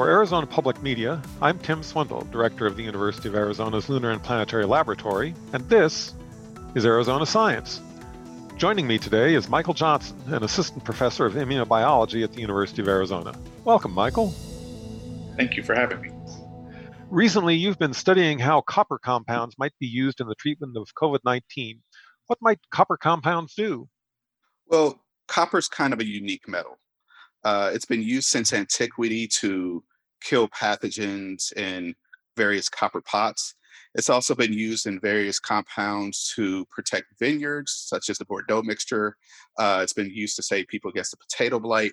For Arizona Public Media, I'm Tim Swindle, Director of the University of Arizona's Lunar and Planetary Laboratory, and this is Arizona Science. Joining me today is Michael Johnson, an assistant professor of immunobiology at the University of Arizona. Welcome, Michael. Thank you for having me. Recently, you've been studying how copper compounds might be used in the treatment of COVID 19. What might copper compounds do? Well, copper is kind of a unique metal. Uh, it's been used since antiquity to kill pathogens in various copper pots. It's also been used in various compounds to protect vineyards, such as the Bordeaux mixture. Uh, it's been used to save people against the potato blight.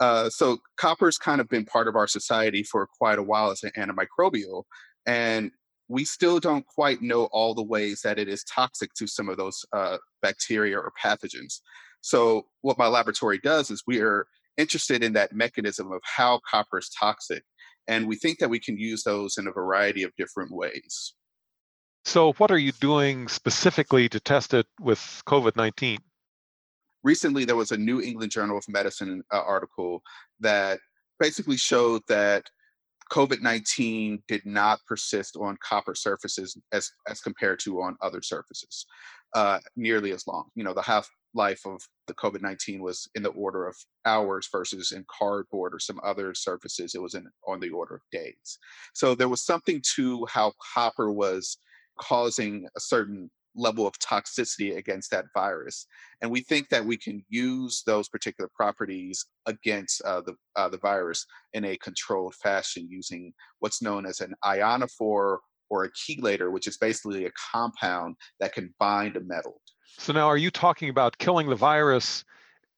Uh, so copper's kind of been part of our society for quite a while as an antimicrobial, and we still don't quite know all the ways that it is toxic to some of those uh, bacteria or pathogens. So what my laboratory does is we are interested in that mechanism of how copper is toxic, and we think that we can use those in a variety of different ways. So, what are you doing specifically to test it with COVID 19? recently there was a New England Journal of Medicine uh, article that basically showed that COVID 19 did not persist on copper surfaces as, as compared to on other surfaces uh, nearly as long. You know, the half life of the COVID 19 was in the order of hours versus in cardboard or some other surfaces, it was in, on the order of days. So there was something to how copper was causing a certain level of toxicity against that virus. And we think that we can use those particular properties against uh, the, uh, the virus in a controlled fashion using what's known as an ionophore or a chelator, which is basically a compound that can bind a metal. So now are you talking about killing the virus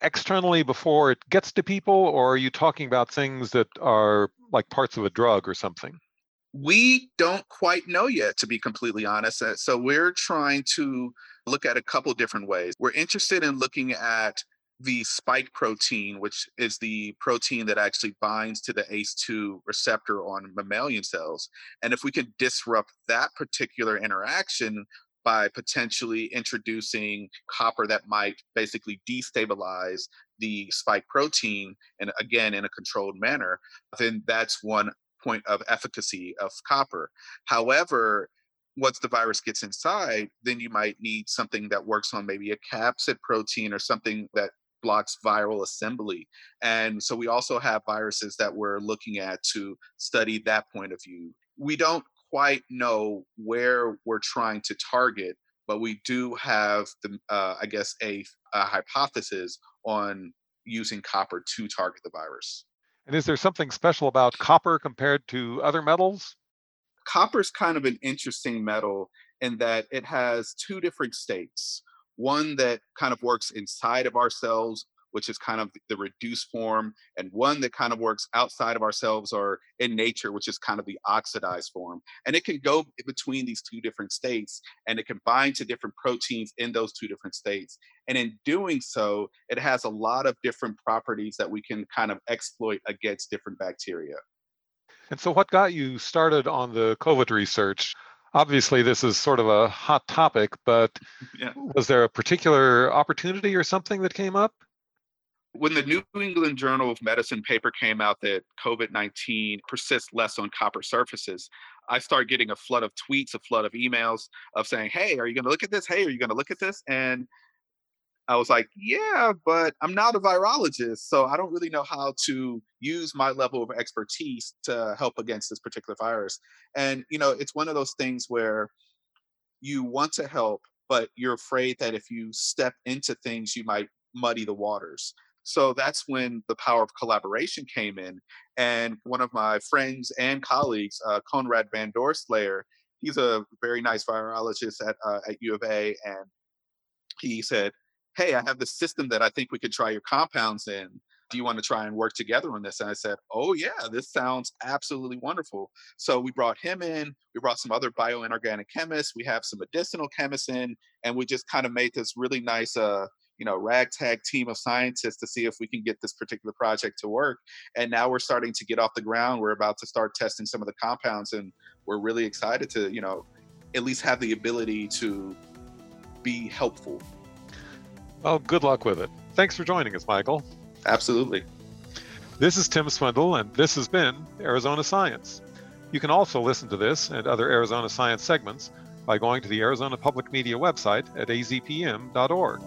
externally before it gets to people, or are you talking about things that are like parts of a drug or something? We don't quite know yet to be completely honest uh, so we're trying to look at a couple different ways. We're interested in looking at the spike protein which is the protein that actually binds to the ACE2 receptor on mammalian cells and if we can disrupt that particular interaction by potentially introducing copper that might basically destabilize the spike protein and again in a controlled manner then that's one point of efficacy of copper. However, once the virus gets inside, then you might need something that works on maybe a capsid protein or something that blocks viral assembly. And so we also have viruses that we're looking at to study that point of view. We don't quite know where we're trying to target, but we do have the, uh, I guess, a, a hypothesis on using copper to target the virus. And is there something special about copper compared to other metals? Copper is kind of an interesting metal in that it has two different states. One that kind of works inside of our cells, which is kind of the reduced form, and one that kind of works outside of ourselves or in nature, which is kind of the oxidized form. And it can go between these two different states and it can bind to different proteins in those two different states. And in doing so, it has a lot of different properties that we can kind of exploit against different bacteria. And so, what got you started on the COVID research? Obviously, this is sort of a hot topic, but yeah. was there a particular opportunity or something that came up? When the New England Journal of Medicine paper came out that COVID 19 persists less on copper surfaces, I started getting a flood of tweets, a flood of emails of saying, Hey, are you going to look at this? Hey, are you going to look at this? And I was like, yeah, but I'm not a virologist, so I don't really know how to use my level of expertise to help against this particular virus. And, you know, it's one of those things where you want to help, but you're afraid that if you step into things, you might muddy the waters. So that's when the power of collaboration came in. And one of my friends and colleagues, uh, Koenraad Van Doorslaer, he's a very nice virologist at, uh, at U of A. And he said, Hey, I have this system that I think we could try your compounds in. Do you want to try and work together on this? And I said, Oh, yeah, this sounds absolutely wonderful. So we brought him in. We brought some other bioinorganic chemists. We have some medicinal chemists in, and we just kind of made this really nice uh, you know ragtag team of scientists to see if we can get this particular project to work and now we're starting to get off the ground. We're about to start testing some of the compounds and we're really excited to you know at least have the ability to be helpful. Well good luck with it. Thanks for joining us michael. Absolutely. This is Tim Swindle, and this has been Arizona Science. You can also listen to this and other Arizona Science segments by going to the Arizona Public Media website at azpm.org.